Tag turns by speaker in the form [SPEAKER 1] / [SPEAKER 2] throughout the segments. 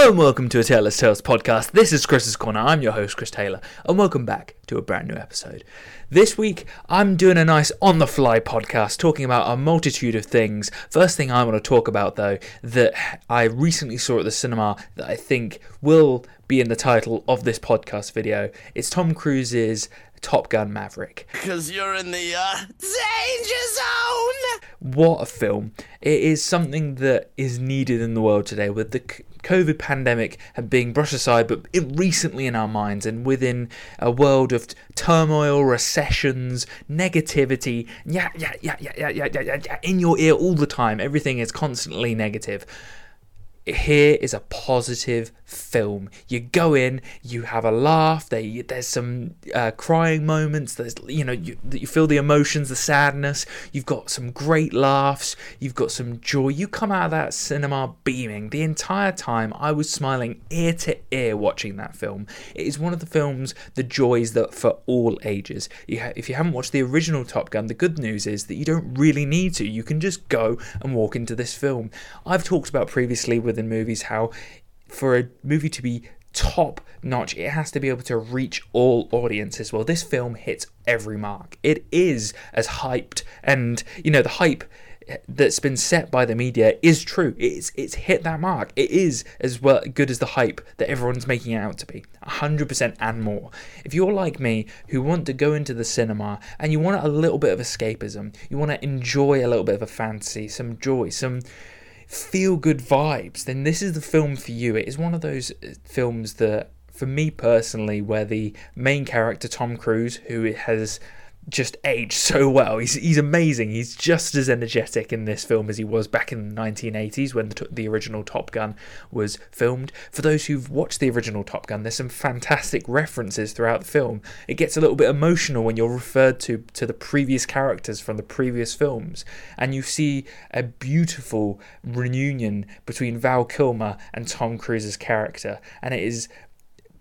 [SPEAKER 1] Hello and welcome to a Taylor's Tales podcast. This is Chris's Corner. I'm your host, Chris Taylor, and welcome back to a brand new episode. This week, I'm doing a nice on the fly podcast talking about a multitude of things. First thing I want to talk about, though, that I recently saw at the cinema that I think will be in the title of this podcast video. It's Tom Cruise's Top Gun Maverick.
[SPEAKER 2] Because you're in the uh, danger zone!
[SPEAKER 1] What a film. It is something that is needed in the world today with the COVID pandemic being brushed aside, but recently in our minds and within a world of turmoil, recessions, negativity, yeah, yeah, yeah, yeah, yeah, yeah, yeah, yeah, in your ear all the time. Everything is constantly negative here is a positive film. You go in, you have a laugh. There, there's some uh, crying moments. There's, you know, you, you feel the emotions, the sadness. You've got some great laughs. You've got some joy. You come out of that cinema beaming. The entire time, I was smiling ear to ear watching that film. It is one of the films, the joys that for all ages. You ha- if you haven't watched the original Top Gun, the good news is that you don't really need to. You can just go and walk into this film. I've talked about previously with in movies how for a movie to be top notch it has to be able to reach all audiences. Well this film hits every mark. It is as hyped and you know the hype that's been set by the media is true. It's it's hit that mark. It is as well good as the hype that everyone's making it out to be 100% and more. If you're like me who want to go into the cinema and you want a little bit of escapism you want to enjoy a little bit of a fantasy some joy some feel good vibes, then this is the film for you. It is one of those uh, films that, for me personally, where the main character, Tom Cruise, who has just aged so well. He's he's amazing. He's just as energetic in this film as he was back in the 1980s when the, the original Top Gun was filmed. For those who've watched the original Top Gun, there's some fantastic references throughout the film. It gets a little bit emotional when you're referred to to the previous characters from the previous films, and you see a beautiful reunion between Val Kilmer and Tom Cruise's character, and it is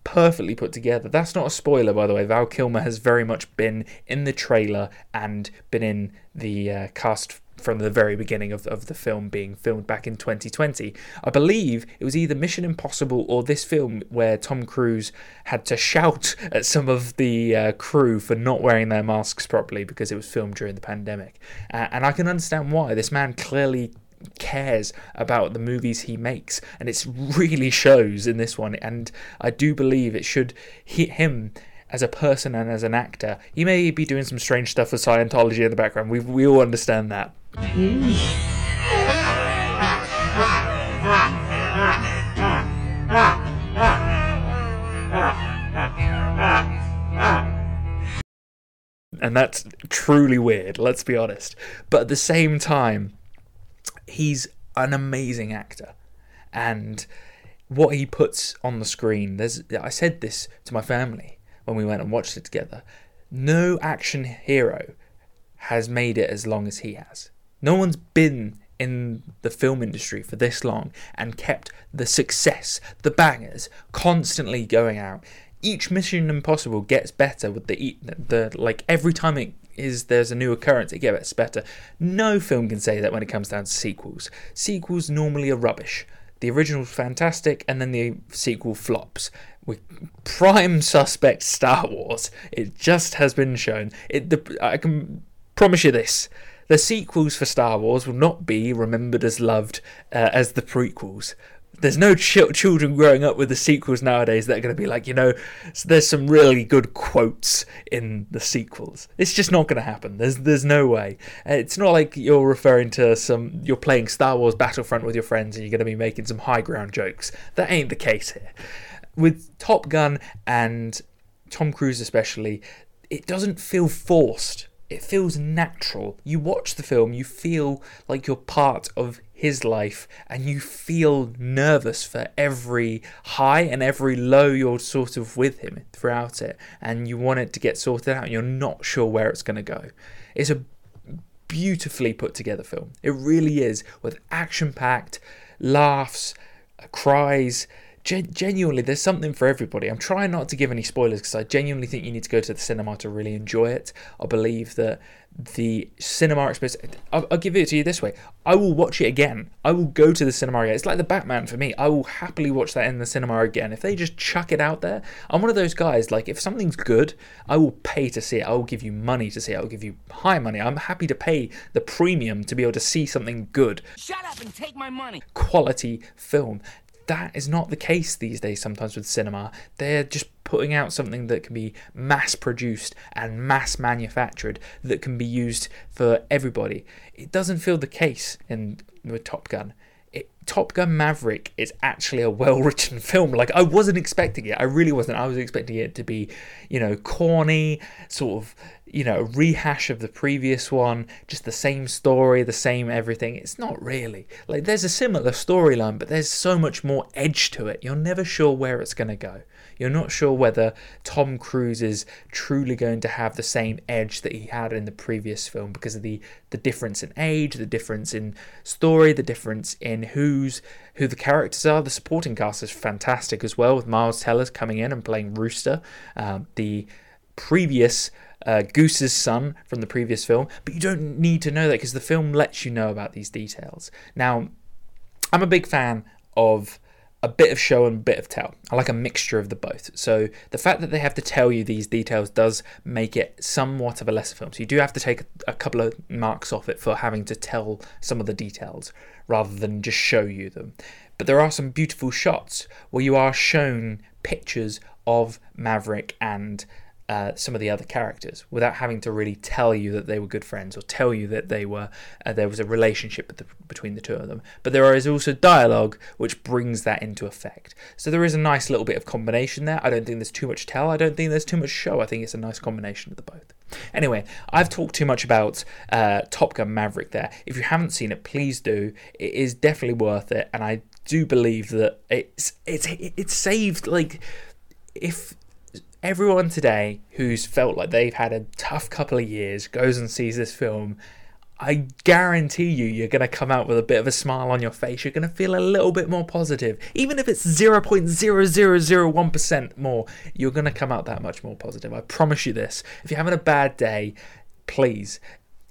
[SPEAKER 1] perfectly put together. That's not a spoiler, by the way. Val Kilmer has very much been in the trailer and been in the uh, cast from the very beginning of, of the film being filmed back in 2020. I believe it was either Mission Impossible or this film where Tom Cruise had to shout at some of the uh, crew for not wearing their masks properly because it was filmed during the pandemic. Uh, and I can understand why. This man clearly cares about the movies he makes and it really shows in this one and i do believe it should hit him as a person and as an actor. He may be doing some strange stuff with scientology in the background. We, we all understand that. And that's truly weird let's be honest. But at the same time he's an amazing actor, and what he puts on the screen. There's I said this to my family when we went and watched it together. No action hero has made it as long as he has. No one's been in the film industry for this long and kept the success, the bangers, constantly going out. Each Mission Impossible gets better with the the like every time it is there's a new occurrence, it gets better. No film can say that when it comes down to sequels. Sequels normally are rubbish. The original's fantastic, and then the sequel flops. With prime suspect Star Wars, it just has been shown. It, the, I can promise you this: the sequels for Star Wars will not be remembered as loved uh, as the prequels there's no ch- children growing up with the sequels nowadays that are going to be like, you know, there's some really good quotes in the sequels. It's just not going to happen. There's there's no way. It's not like you're referring to some you're playing Star Wars Battlefront with your friends and you're going to be making some high ground jokes. That ain't the case here. With Top Gun and Tom Cruise especially, it doesn't feel forced. It feels natural. You watch the film, you feel like you're part of his life and you feel nervous for every high and every low you're sort of with him throughout it and you want it to get sorted out and you're not sure where it's going to go it's a beautifully put together film it really is with action packed laughs cries gen- genuinely, there's something for everybody. I'm trying not to give any spoilers because I genuinely think you need to go to the cinema to really enjoy it. I believe that the cinema experience. I'll, I'll, give it to you this way: I will watch it again. I will go to the cinema again. It's like the Batman for me. I will happily watch that in the cinema again. If they just chuck it out there, I'm one of those guys. Like if something's good, I will pay to see it. I will give you money to see it. I will give you high money. I'm happy to pay the premium to be able to see something good.
[SPEAKER 2] Shut up and take my money.
[SPEAKER 1] Quality film that is not the case these days sometimes with cinema. They're just putting out something that can be mass produced and mass manufactured that can be used for everybody. It doesn't feel the case in with Top Gun. It, Top Gun Maverick is actually a well written film. Like, I wasn't expecting it. I really wasn't. I was expecting it to be, you know, corny, sort of you know, a rehash of the previous one, just the same story, the same everything. It's not really. Like, there's a similar storyline, but there's so much more edge to it. You're never sure where it's going to go. You're not sure whether Tom Cruise is truly going to have the same edge that he had in the previous film because of the, the difference in age, the difference in story, the difference in who's who the characters are. The supporting cast is fantastic as well, with Miles Teller coming in and playing Rooster. Uh, the previous uh, Goose's son from the previous film, but you don't need to know that because the film lets you know about these details. Now, I'm a big fan of a bit of show and a bit of tell. I like a mixture of the both. So the fact that they have to tell you these details does make it somewhat of a lesser film. So you do have to take a, a couple of marks off it for having to tell some of the details rather than just show you them. But there are some beautiful shots where you are shown pictures of Maverick and uh, some of the other characters without having to really tell you that they were good friends or tell you that they were uh, there was a relationship the, between the two of them. But there is also dialogue which brings that into effect. So there is a nice little bit of combination there. I don't think there's too much tell. I don't think there's too much show. I think it's a nice combination of the both. Anyway, I've talked too much about uh, Top Gun Maverick there. If you haven't seen it, please do. It is definitely worth it, and I do believe that it's it's it's saved like if everyone today who's felt like they've had a tough couple of years goes and sees this film, I guarantee you, you're going to come out with a bit of a smile on your face. You're going to feel a little bit more positive. Even if it's 0.0001% more, you're going to come out that much more positive. I promise you this. If you're having a bad day, please,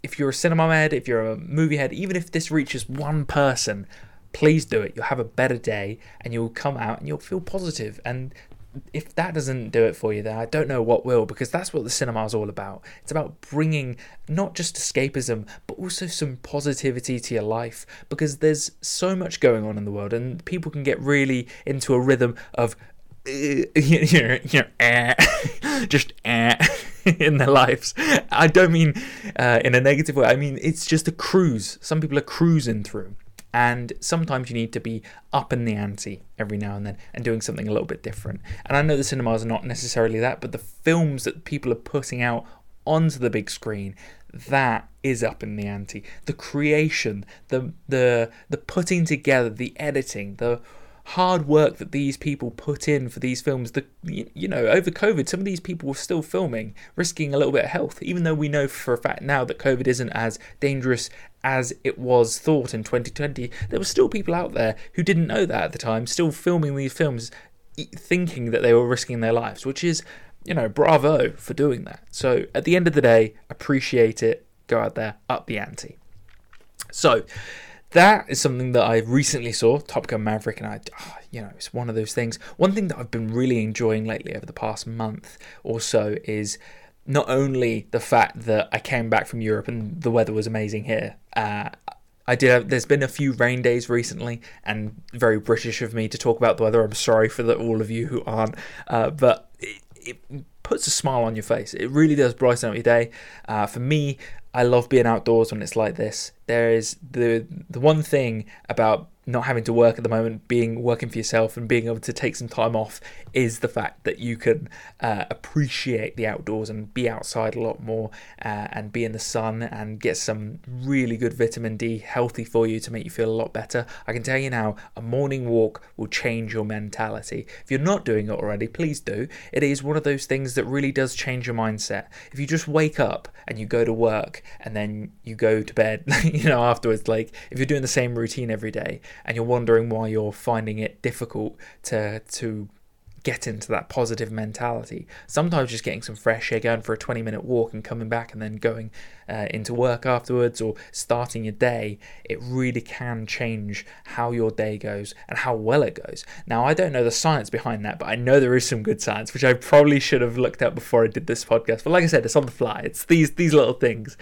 [SPEAKER 1] if you're a cinema head, if you're a movie head, even if this reaches one person, please do it. You'll have a better day and you'll come out and you'll feel positive. And if that doesn't do it for you, then I don't know what will, because that's what the cinema is all about. It's about bringing not just escapism, but also some positivity to your life, because there's so much going on in the world, and people can get really into a rhythm of. eh, just eh, in their lives. I don't mean uh, in a negative way. I mean it's just a cruise. Some people are cruising through and sometimes you need to be up in the ante every now and then and doing something a little bit different. And I know the cinemas are not necessarily that, but the films that people are putting out onto the big screen, that is up in the ante. The creation, the the the putting together, the editing, the hard work that these people put in for these films. The you know over COVID, some of these people were still filming, risking a little bit of health, even though we know for a fact now that COVID isn't as dangerous as it was thought in 2020. There were still people out there who didn't know that at the time, still filming these films, thinking that they were risking their lives, which is you know bravo for doing that. So at the end of the day, appreciate it. Go out there, up the ante. So that is something that I recently saw, Top Gun Maverick, and I, oh, you know, it's one of those things. One thing that I've been really enjoying lately over the past month or so is not only the fact that I came back from Europe and the weather was amazing here. Uh, I did. Have, there's been a few rain days recently, and very British of me to talk about the weather. I'm sorry for the, all of you who aren't, uh, but it, it, puts a smile on your face. It really does brighten up your day. Uh, for me, I love being outdoors when it's like this. There is the the one thing about not having to work at the moment, being working for yourself and being able to take some time off is the fact that you can uh, appreciate the outdoors and be outside a lot more uh, and be in the sun and get some really good vitamin D healthy for you to make you feel a lot better. I can tell you now, a morning walk will change your mentality. If you're not doing it already, please do. It is one of those things that really does change your mindset. If you just wake up and you go to work and then you go to bed, you know, afterwards, like if you're doing the same routine every day, and you're wondering why you're finding it difficult to to get into that positive mentality. Sometimes just getting some fresh air, going for a 20 minute walk and coming back and then going uh, into work afterwards or starting your day, it really can change how your day goes and how well it goes. Now, I don't know the science behind that, but I know there is some good science, which I probably should have looked at before I did this podcast. But like I said, it's on the fly. It's these these little things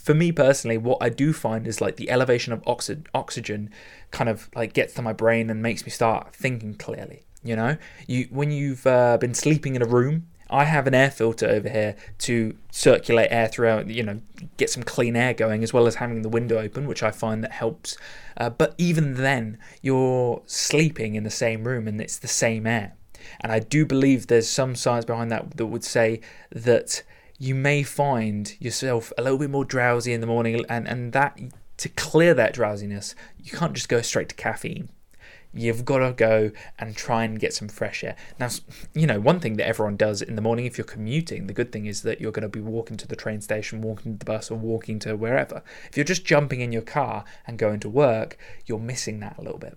[SPEAKER 1] for me personally, what I do find is like the elevation of oxy- oxygen kind of like gets to my brain and makes me start thinking clearly. You know, you when you've uh, been sleeping in a room, I have an air filter over here to circulate air throughout. You know, get some clean air going, as well as having the window open, which I find that helps. Uh, but even then, you're sleeping in the same room, and it's the same air. And I do believe there's some science behind that that would say that you may find yourself a little bit more drowsy in the morning, and and that to clear that drowsiness, you can't just go straight to caffeine you've got to go and try and get some fresh air. Now, you know, one thing that everyone does in the morning if you're commuting, the good thing is that you're going to be walking to the train station, walking to the bus, or walking to wherever. If you're just jumping in your car and going to work, you're missing that a little bit.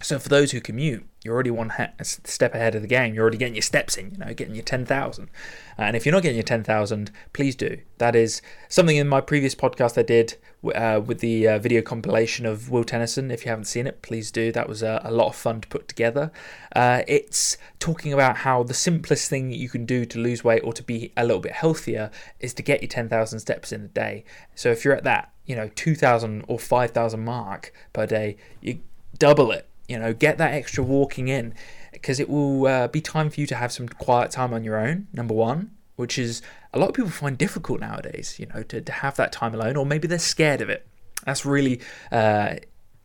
[SPEAKER 1] So for those who commute, you're already one step ahead of the game. You're already getting your steps in, you know, getting your 10,000. And if you're not getting your 10,000, please do. That is something in my previous podcast I did uh, with the uh, video compilation of Will Tennyson. If you haven't seen it, please do. That was a, a lot of fun to put together. Uh, it's talking about how the simplest thing you can do to lose weight or to be a little bit healthier is to get your 10,000 steps in a day. So if you're at that, you know, 2,000 or 5,000 mark per day, you double it you know, get that extra walking in because it will uh, be time for you to have some quiet time on your own, number one, which is a lot of people find difficult nowadays, you know, to, to have that time alone, or maybe they're scared of it. That's really uh,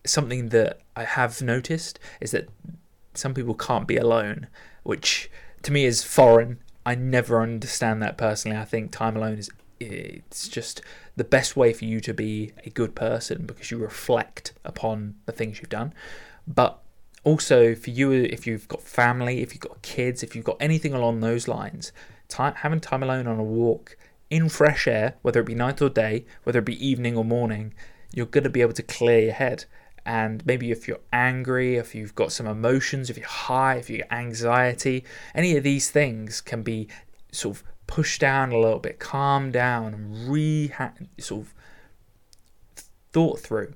[SPEAKER 1] something that I have noticed is that some people can't be alone, which to me is foreign. I never understand that personally. I think time alone is it's just the best way for you to be a good person because you reflect upon the things you've done. But also for you, if you've got family, if you've got kids, if you've got anything along those lines, time, having time alone on a walk in fresh air, whether it be night or day, whether it be evening or morning, you're going to be able to clear your head. And maybe if you're angry, if you've got some emotions, if you're high, if you get anxiety, any of these things can be sort of pushed down a little bit, calmed down, and re sort of thought through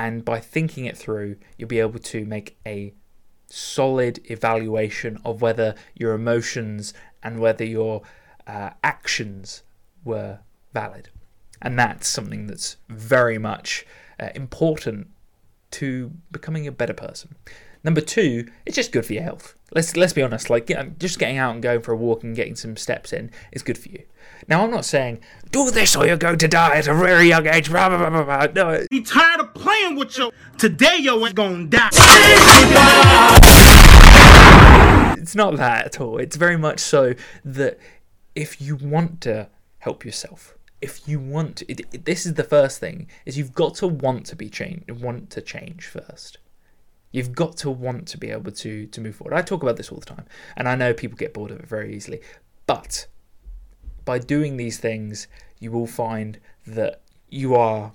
[SPEAKER 1] and by thinking it through, you'll be able to make a solid evaluation of whether your emotions and whether your uh, actions were valid. And that's something that's very much uh, important to becoming a better person. Number two, it's just good for your health. Let's let's be honest. Like just getting out and going for a walk and getting some steps in is good for you. Now I'm not saying do this or you're going to die at a very young age. Blah, blah, blah, blah. No,
[SPEAKER 3] be tired of playing with you. Today you're gonna die.
[SPEAKER 1] It's not that at all. It's very much so that if you want to help yourself, if you want to, it, it, this is the first thing is you've got to want to be change, want to change first. You've got to want to be able to to move forward. I talk about this all the time, and I know people get bored of it very easily. But by doing these things, you will find that you are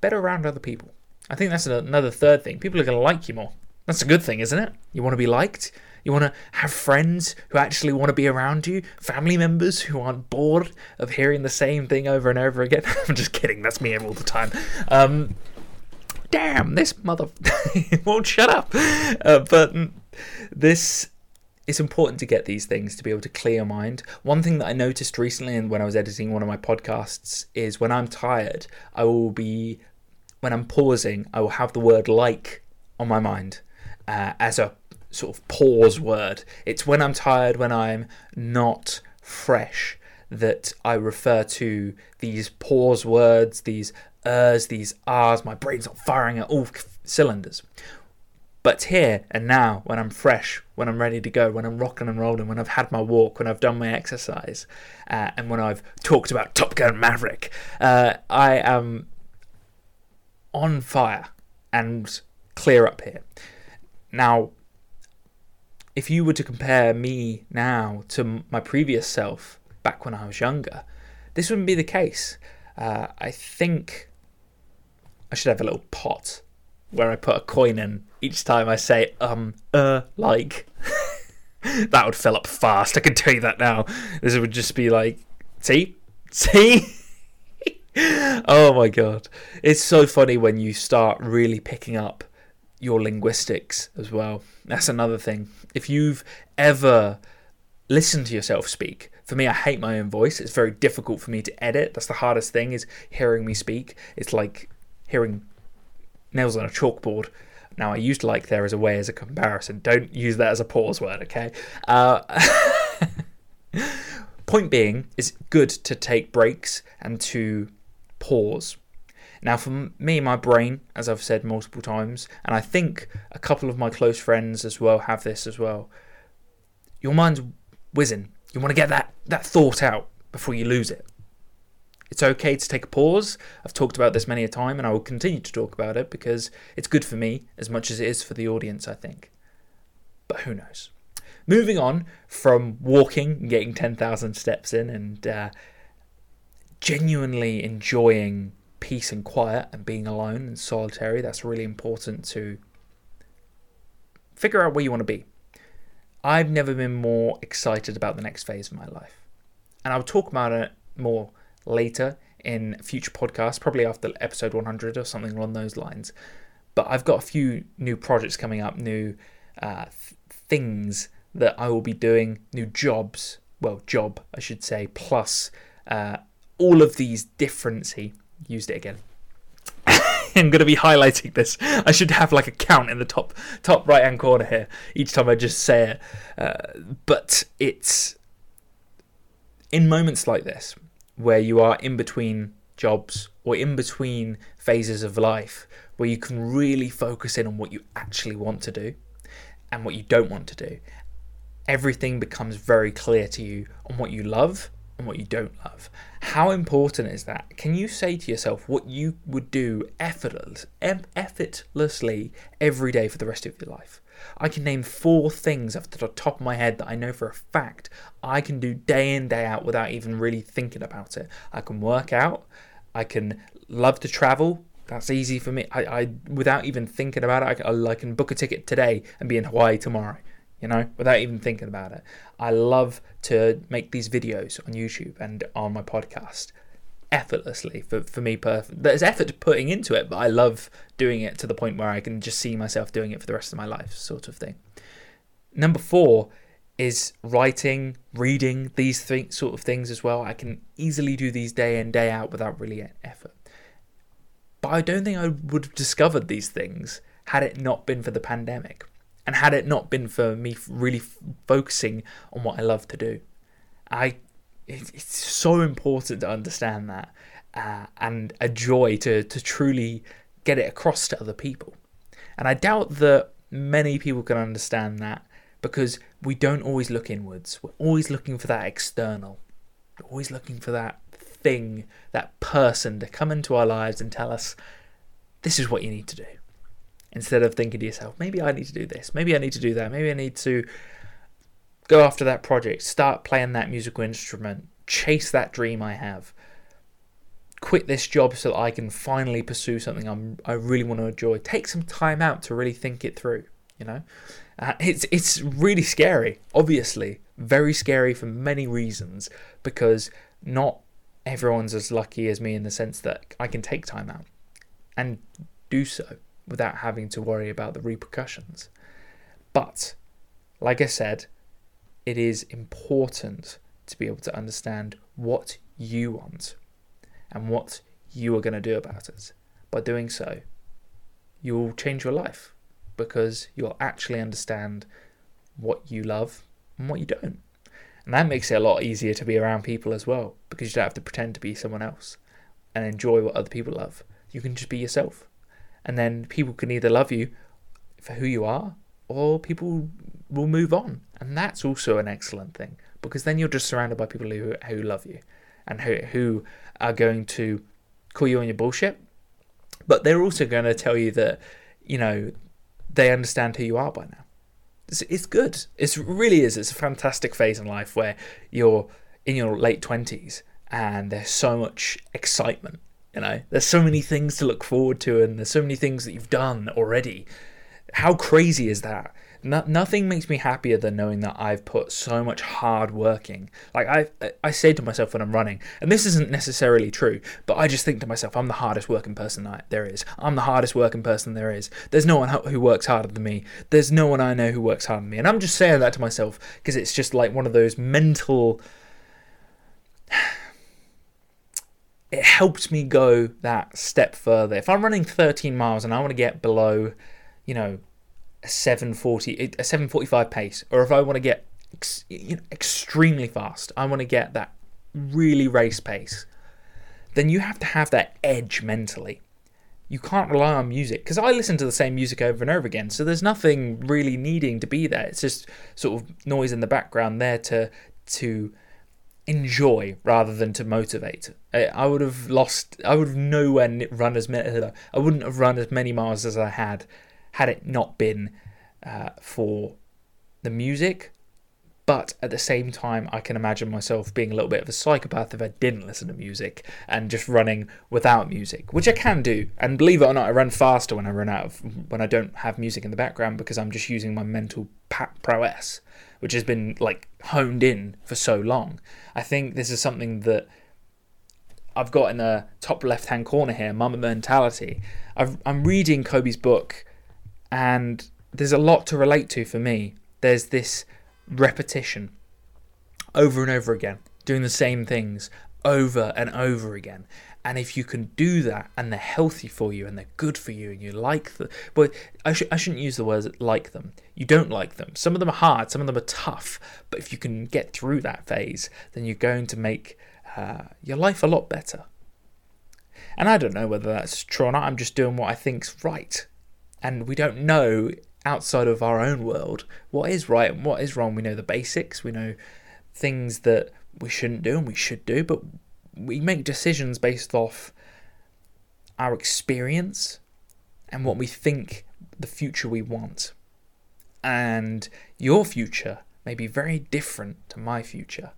[SPEAKER 1] better around other people. I think that's another third thing. People are going to like you more. That's a good thing, isn't it? You want to be liked. You want to have friends who actually want to be around you, family members who aren't bored of hearing the same thing over and over again. I'm just kidding. That's me all the time. Um, damn, this mother won't shut up. Uh, but this it's important to get these things to be able to clear your mind. One thing that I noticed recently and when I was editing one of my podcasts is when I'm tired, I will be when I'm pausing, I will have the word like on my mind uh, as a sort of pause word. It's when I'm tired, when I'm not fresh, that I refer to these pause words, these ers, these r's. My brain's not firing at all cylinders. But here and now, when I'm fresh, when I'm ready to go, when I'm rocking and rolling, when I've had my walk, when I've done my exercise, uh, and when I've talked about Top Gun Maverick, uh, I am on fire and clear up here. Now, if you were to compare me now to my previous self back when I was younger, this wouldn't be the case. Uh, I think I should have a little pot where I put a coin in each time I say um uh like. that would fill up fast. I can tell you that now. This would just be like, see, see. oh my god, it's so funny when you start really picking up your linguistics as well. That's another thing. If you've ever listened to yourself speak, for me, I hate my own voice. It's very difficult for me to edit. That's the hardest thing is hearing me speak. It's like hearing nails on a chalkboard. Now, I used like there as a way as a comparison. Don't use that as a pause word, okay? Uh, point being, it's good to take breaks and to pause. Now, for me, my brain, as I've said multiple times, and I think a couple of my close friends as well have this as well. Your mind's whizzing. You want to get that, that thought out before you lose it. It's okay to take a pause. I've talked about this many a time and I will continue to talk about it because it's good for me as much as it is for the audience, I think. But who knows? Moving on from walking and getting 10,000 steps in and uh, genuinely enjoying peace and quiet and being alone and solitary, that's really important to figure out where you want to be. I've never been more excited about the next phase of my life. And I'll talk about it more later in future podcasts, probably after episode 100 or something along those lines. But I've got a few new projects coming up, new uh, th- things that I will be doing, new jobs, well, job, I should say, plus uh, all of these different, see, used it again. I'm going to be highlighting this. I should have like a count in the top top right hand corner here each time I just say it. Uh, but it's in moments like this where you are in between jobs or in between phases of life where you can really focus in on what you actually want to do and what you don't want to do. Everything becomes very clear to you on what you love and what you don't love. How important is that? Can you say to yourself what you would do effortless, effortlessly every day for the rest of your life? I can name four things off the top of my head that I know for a fact I can do day in, day out without even really thinking about it. I can work out, I can love to travel. That's easy for me. I, I without even thinking about it, I, I can book a ticket today and be in Hawaii tomorrow you know, without even thinking about it. I love to make these videos on YouTube and on my podcast effortlessly for, for me there's effort to putting into it but i love doing it to the point where i can just see myself doing it for the rest of my life sort of thing. Number four is writing reading these th- sort of things as well. I can easily do these day in day out without really effort. But i don't think i would have discovered these things had it not been for the pandemic and had it not been for me really f- focusing on what I love to do, I it, it's so important to understand that uh, and a joy to to truly get it across to other people. And I doubt that many people can understand that because we don't always look inwards. We're always looking for that external. We're always looking for that thing, that person to come into our lives and tell us, this is what you need to do instead of thinking to yourself, maybe I need to do this, maybe I need to do that, maybe I need to go after that project, start playing that musical instrument, chase that dream I have, quit this job so that I can finally pursue something I'm, I really want to enjoy. Take some time out to really think it through. You know, uh, it's it's really scary. Obviously, very scary for many reasons because not everyone's as lucky as me in the sense that I can take time out and do so without having to worry about the repercussions. But, like I said, it is important to be able to understand what you want and what you are going to do about it. By doing so, you'll change your life because you'll actually understand what you love and what you don't. And that makes it a lot easier to be around people as well because you don't have to pretend to be someone else and enjoy what other people love. You can just be yourself and then people can either love you for who you are or people will move on and that's also an excellent thing because then you're just surrounded by people who, who love you and who, who are going to call you on your bullshit. But they're also going to tell you that you know they understand who you are by now. It's, it's good. It really is. It's a fantastic phase in life where you're in your late 20s and there's so much excitement You know, there's so many things to look forward to, and there's so many things that you've done already. How crazy is that? No, nothing makes me happier than knowing that I've put so much hard working. Like I, I say to myself when I'm running, and this isn't necessarily true, but I just think to myself, I'm the hardest working person I, there is. I'm the hardest working person there is. There's no one who works harder than me. There's no one I know who works harder than me, and I'm just saying that to myself because it's just like one of those mental. It helps me go that step further. If I'm running 13 miles and I want to get below, you know, a 740 a 745 pace or if I want to get ex, you know, extremely fast I want to get that really race pace then you have to have that edge mentally. You can't rely on music because I listen to the same music over and over again so there's nothing really needing to be there. It's just sort of noise in the background there to to enjoy rather than to motivate. I would have lost I would have nowhere run as many I wouldn't have run as many miles as I had had it not been uh, for the music. But at the same time, I can imagine myself being a little bit of a psychopath if I didn't listen to music and just running without music, which I can do. And believe it or not, I run faster when I run out of when I don't have music in the background because I'm just using my mental prowess, which has been like honed in for so long. I think this is something that I've got in the top left hand corner here, Mamba Mentality. i am reading Kobe's book and there's a lot to relate to for me. There's this repetition over and over again, doing the same things over and over again. And if you can do that and they're healthy for you and they're good for you and you like them, but I, sh- I shouldn't use the words like them. You don't like them. Some of them are hard, some of them are tough. But if you can get through that phase, then you're going to make uh, your life a lot better. And I don't know whether that's true or not. I'm just doing what I think's right and we don't know outside of our own world what is right and what is wrong. We know the basics, we know things that we shouldn't do and we should do, but we make decisions based off our experience and what we think the future we want. And your future may be very different to my future.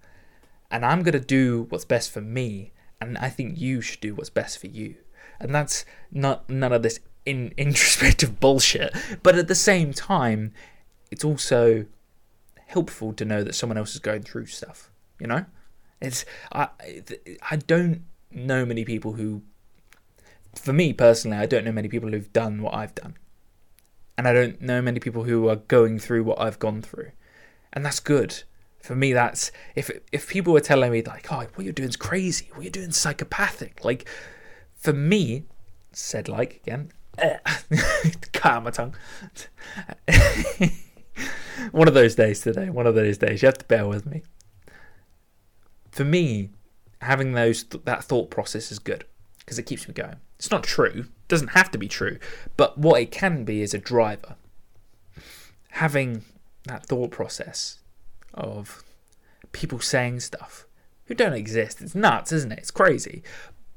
[SPEAKER 1] And I'm going to do what's best for me, and I think you should do what's best for you. And that's not none of this in introspective bullshit. But at the same time, it's also helpful to know that someone else is going through stuff. You know, it's I I don't know many people who, for me personally, I don't know many people who've done what I've done, and I don't know many people who are going through what I've gone through, and that's good. For me, that's if if people were telling me like, "Oh, what you're doing is crazy. What you're doing is psychopathic," like for me, said like again, Cut my tongue. one of those days today. One of those days. You have to bear with me. For me, having those that thought process is good because it keeps me going. It's not true. It doesn't have to be true, but what it can be is a driver. Having that thought process of people saying stuff who don't exist. It's nuts, isn't it? It's crazy.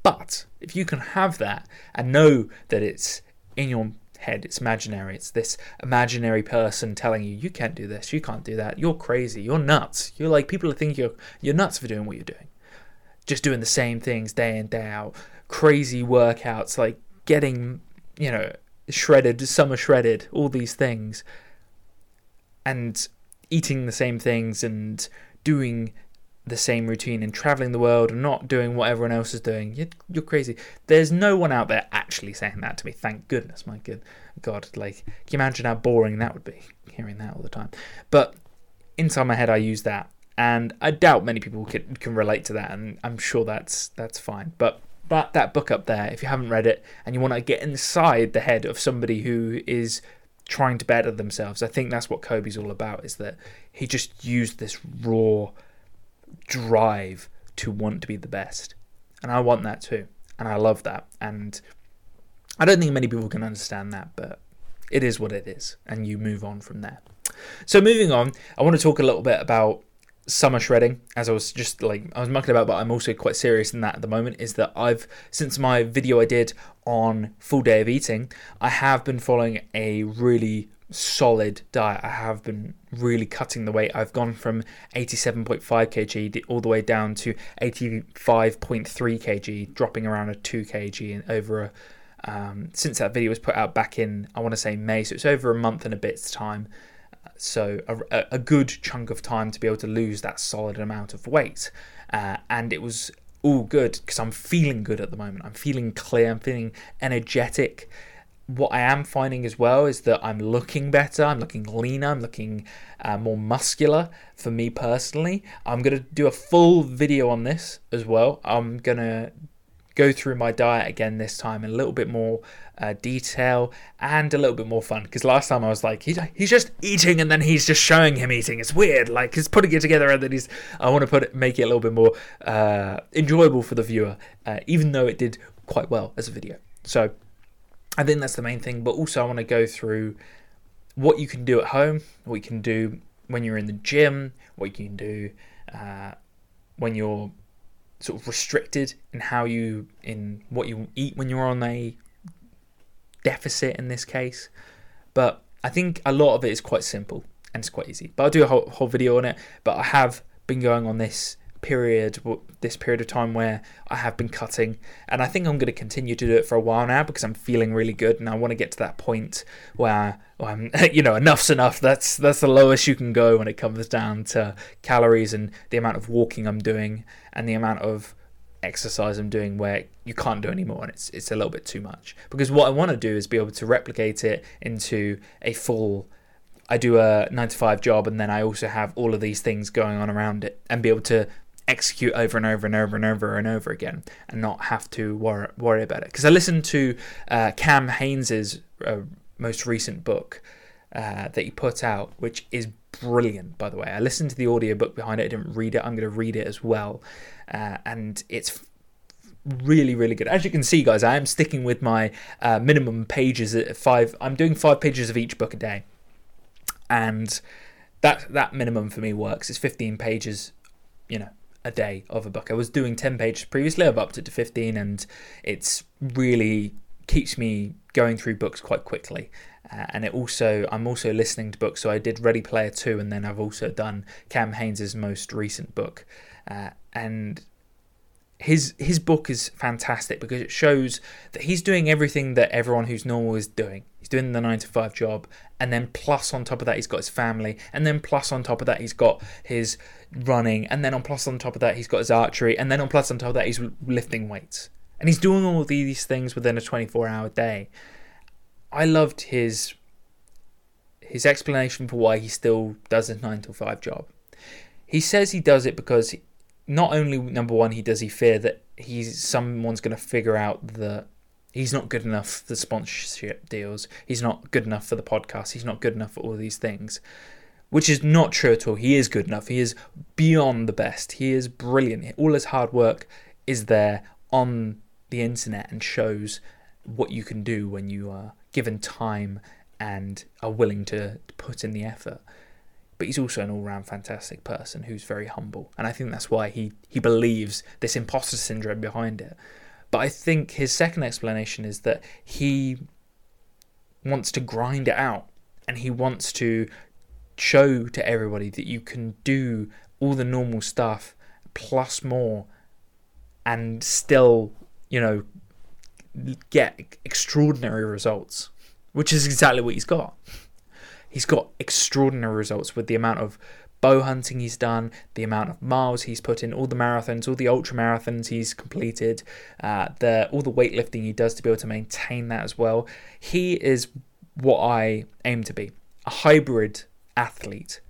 [SPEAKER 1] But if you can have that and know that it's in your head. It's imaginary. It's this imaginary person telling you you can't do this, you can't do that. You're crazy. You're nuts. You're like people think you're you're nuts for doing what you're doing. Just doing the same things day in day out. Crazy workouts like getting, you know, shredded, summer shredded, all these things. And eating the same things and doing the same routine and traveling the world and not doing what everyone else is doing. You're, you're crazy. There's no one out there actually saying that to me. Thank goodness, my good God. Like, can you imagine how boring that would be, hearing that all the time? But inside my head, I use that, and I doubt many people can can relate to that, and I'm sure that's that's fine. But that that book up there, if you haven't read it and you want to get inside the head of somebody who is trying to better themselves, I think that's what Kobe's all about. Is that he just used this raw drive to want to be the best. And I want that too. And I love that. And I don't think many people can understand that, but it is what it is. And you move on from there. So, moving on, I want to talk a little bit about summer shredding as i was just like i was mucking about but i'm also quite serious in that at the moment is that i've since my video i did on full day of eating i have been following a really solid diet. I have been really cutting the weight. I've gone from 87.5 kg all the way down to 85.3 kg, dropping around a 2 kg in over a um, since that video was put out back in I want to say May, so it's over a month and a bit's time. So a, a good chunk of time to be able to lose that solid amount of weight, uh, and it was all good because I'm feeling good at the moment. I'm feeling clear. I'm feeling energetic what I am finding as well is that I'm looking better. I'm looking leaner. I'm looking uh, more muscular for me personally. I'm going to do a full video on this as well. I'm going to go through my diet again this time in a little bit more uh, detail and a little bit more fun because last time I was like he's, he's just eating and then he's just showing him eating it's weird like he's putting it together and then he's I want to put it make it a little bit more uh, enjoyable for the viewer uh, even though it did quite well as a video so I think that's the main thing. But also, I want to go through what you can do at home, what you can do when you're in the gym, what you can do uh, when you're sort of restricted in how you in what you eat when you're on a deficit in this case. But I think a lot of it is quite simple and it's quite easy. But I'll do a whole, whole video on it. But I have been going on this period, this period of time where I have been cutting, and I think I'm going to continue to do it for a while now because I'm feeling really good, and I want to get to that point where I'm, you know, enough's enough. That's that's the lowest you can go when it comes down to calories and the amount of walking I'm doing and the amount of exercise I'm doing where you can't do anymore and it's it's a little bit too much because what I want to do is be able to replicate it into a full I do a 9 to 5 job and then I also have all of these things going on around it and be able to execute over and over and over and over and over again and not have to worry, worry about it. Because I listened to uh, Cam Hanes's uh, most recent book uh, that he put out, which is brilliant, by the way. I listened to the audiobook behind it, I didn't read it. I'm going to read it as well. Uh, and it's really really good as you can see guys i am sticking with my uh, minimum pages at five i'm doing five pages of each book a day and that that minimum for me works it's 15 pages you know a day of a book. I was doing 10 pages previously, I've upped it to 15, and it's really keeps me going through books quite quickly. Uh, and it also, I'm also listening to books. So I did Ready Player 2, and then I've also done Cam Hanes's most recent book. Uh, and his his book is fantastic because it shows that he's doing everything that everyone who's normal is doing. He's doing the nine to five job, and then plus on top of that, he's got his family, and then plus on top of that, he's got his running, and then on plus on top of that, he's got his archery, and then on plus on top of that, he's lifting weights, and he's doing all these things within a 24-hour day. I loved his his explanation for why he still does his nine to five job. He says he does it because not only number one, he does he fear that he's someone's going to figure out that he's not good enough for the sponsorship deals. He's not good enough for the podcast. He's not good enough for all these things, which is not true at all. He is good enough. He is beyond the best. He is brilliant. All his hard work is there on the internet and shows what you can do when you are given time and are willing to put in the effort but he's also an all-round fantastic person who's very humble and i think that's why he he believes this imposter syndrome behind it but i think his second explanation is that he wants to grind it out and he wants to show to everybody that you can do all the normal stuff plus more and still you know get extraordinary results which is exactly what he's got. He's got extraordinary results with the amount of bow hunting he's done, the amount of miles he's put in, all the marathons, all the ultra marathons he's completed, uh, the all the weightlifting he does to be able to maintain that as well. He is what I aim to be a hybrid athlete.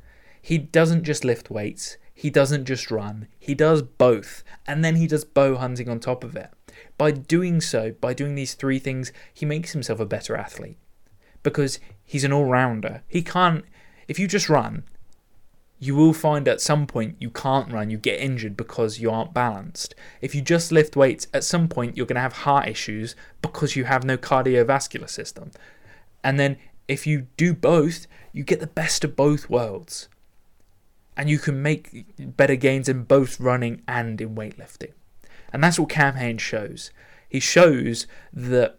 [SPEAKER 1] He doesn't just lift weights, he doesn't just run, he does both, and then he does bow hunting on top of it. By doing so, by doing these three things, he makes himself a better athlete because he's an all rounder. He can't, if you just run, you will find at some point you can't run, you get injured because you aren't balanced. If you just lift weights, at some point you're going to have heart issues because you have no cardiovascular system. And then if you do both, you get the best of both worlds. And you can make better gains in both running and in weightlifting. And that's what Cam Hanes shows. He shows that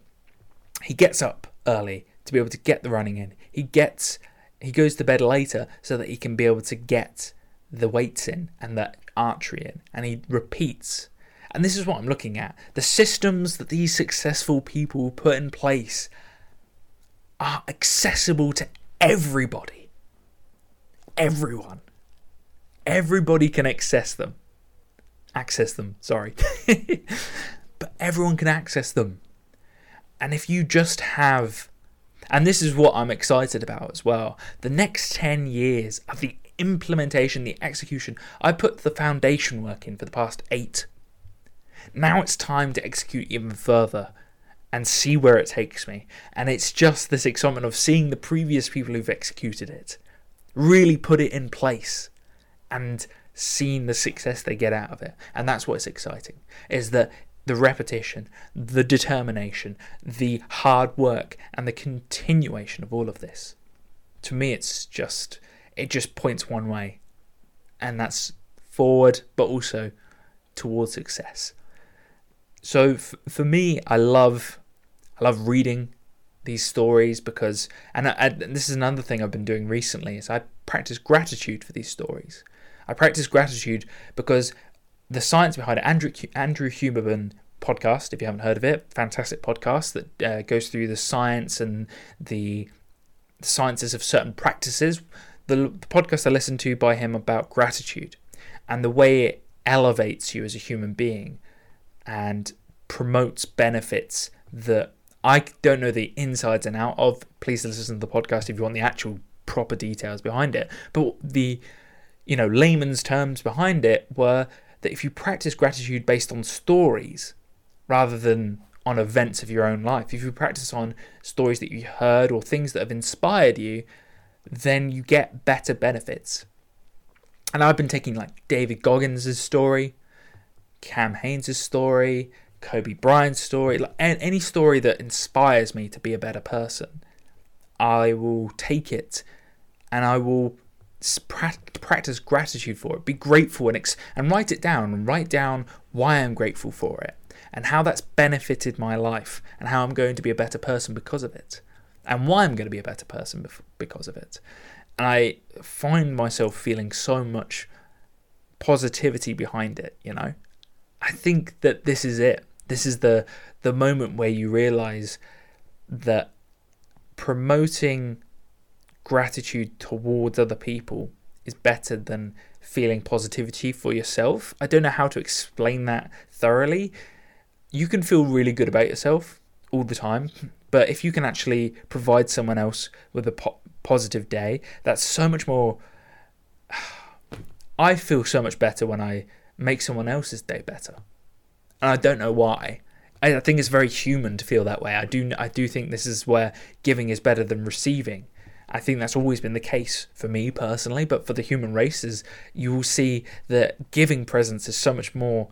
[SPEAKER 1] he gets up early, to be able to get the running in. he gets he goes to bed later so that he can be able to get the weights in and the archery in, and he repeats. And this is what I'm looking at. The systems that these successful people put in place are accessible to everybody. Everyone. Everybody can access them. Access them, sorry. but everyone can access them. And if you just have and this is what I'm excited about as well. The next 10 years of the implementation, the execution. I put the foundation work in for the past eight. Now it's time to execute even further and see where it takes me. And it's just this excitement of seeing the previous people who've executed it really put it in place and seeing the success they get out of it. And that's what's exciting is that the repetition, the determination, the hard work, and the continuation of all of this. To me, it's just, it just points one way, and that's forward, but also towards success. So f- for me, I love, I love reading these stories because, and, I, and this is another thing I've been doing recently is I practice gratitude for these stories. I practice gratitude because the science behind it. Andrew Andrew Huberman podcast, if you haven't heard of it, fantastic podcast that uh, goes through the science and the sciences of certain practices. The, the podcast I listened to by him about gratitude and the way it elevates you as a human being and promotes benefits that I don't know the insides and out of. Please listen to the podcast if you want the actual proper details behind it. But the you know layman's terms behind it were that if you practice gratitude based on stories rather than on events of your own life, if you practice on stories that you heard or things that have inspired you, then you get better benefits. And I've been taking like David Goggins' story, Cam Hanes' story, Kobe Bryant's story, like any story that inspires me to be a better person. I will take it and I will practice gratitude for it. Be grateful and ex- and write it down write down why I'm grateful for it and how that's benefited my life and how I'm going to be a better person because of it and why I'm going to be a better person because of it. And I find myself feeling so much positivity behind it, you know. I think that this is it. This is the the moment where you realize that promoting gratitude towards other people is better than feeling positivity for yourself. I don't know how to explain that thoroughly. You can feel really good about yourself all the time, but if you can actually provide someone else with a po- positive day, that's so much more. I feel so much better when I make someone else's day better, and I don't know why. I think it's very human to feel that way. I do. I do think this is where giving is better than receiving I think that's always been the case for me personally, but for the human races, you will see that giving presents is so much more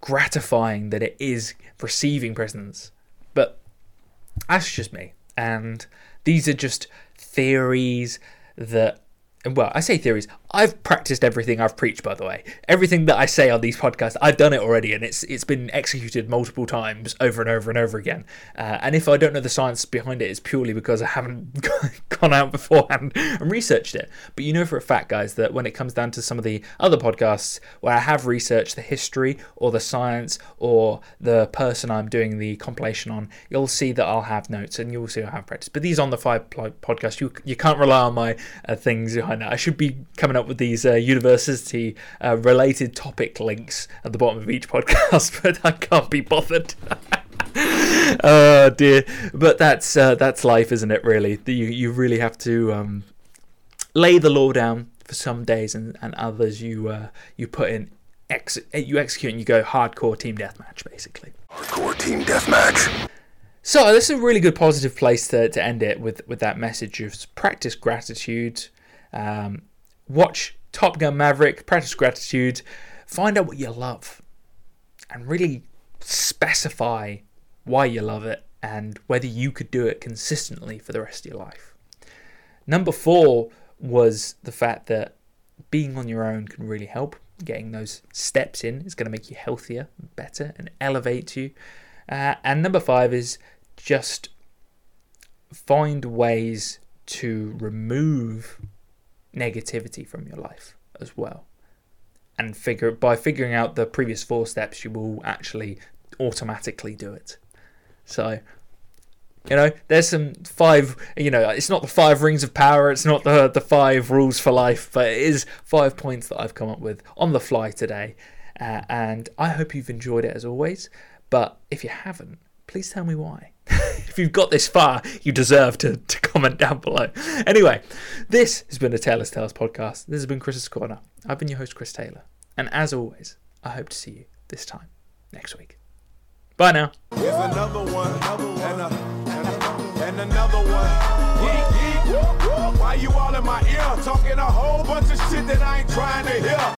[SPEAKER 1] gratifying that it is receiving presents. But that's just me. And these are just theories that well, I say theories. I've practiced everything I've preached, by the way. Everything that I say on these podcasts, I've done it already, and it's it's been executed multiple times, over and over and over again. Uh, and if I don't know the science behind it, it's purely because I haven't gone out beforehand and researched it. But you know for a fact, guys, that when it comes down to some of the other podcasts where I have researched the history or the science or the person I'm doing the compilation on, you'll see that I'll have notes and you'll see I have practice. But these on the five podcast, you you can't rely on my uh, things behind that. I should be coming up with these uh, university uh, related topic links at the bottom of each podcast, but I can't be bothered. oh dear, but that's uh, that's life, isn't it? Really, you you really have to um, lay the law down for some days, and, and others you uh, you put in ex- you execute and you go hardcore team deathmatch, basically.
[SPEAKER 4] Hardcore team deathmatch.
[SPEAKER 1] So this is a really good positive place to, to end it with with that message of practice gratitude, um, watch Top Gun Maverick, practice gratitude, find out what you love, and really specify why you love it and whether you could do it consistently for the rest of your life. Number four was the fact that being on your own can really help. Getting those steps in is going to make you healthier, better, and elevate you. Uh, and number five is just find ways to remove negativity from your life as well. And figure by figuring out the previous four steps, you will actually automatically do it. So, you know, there's some five. You know, it's not the five rings of power. It's not the the five rules for life, but it is five points that I've come up with on the fly today. Uh, and I hope you've enjoyed it as always. But if you haven't, please tell me why. if you've got this far, you deserve to, to comment down below. Anyway, this has been a Taylor's Tales podcast. This has been Chris's Corner. I've been your host, Chris Taylor. And as always, I hope to see you this time next week. Bye now.
[SPEAKER 5] Here's another one, and, a, and, a, and another one. Yeet, yeet. Why you all in my ear talking a whole bunch of shit that I ain't trying to hear?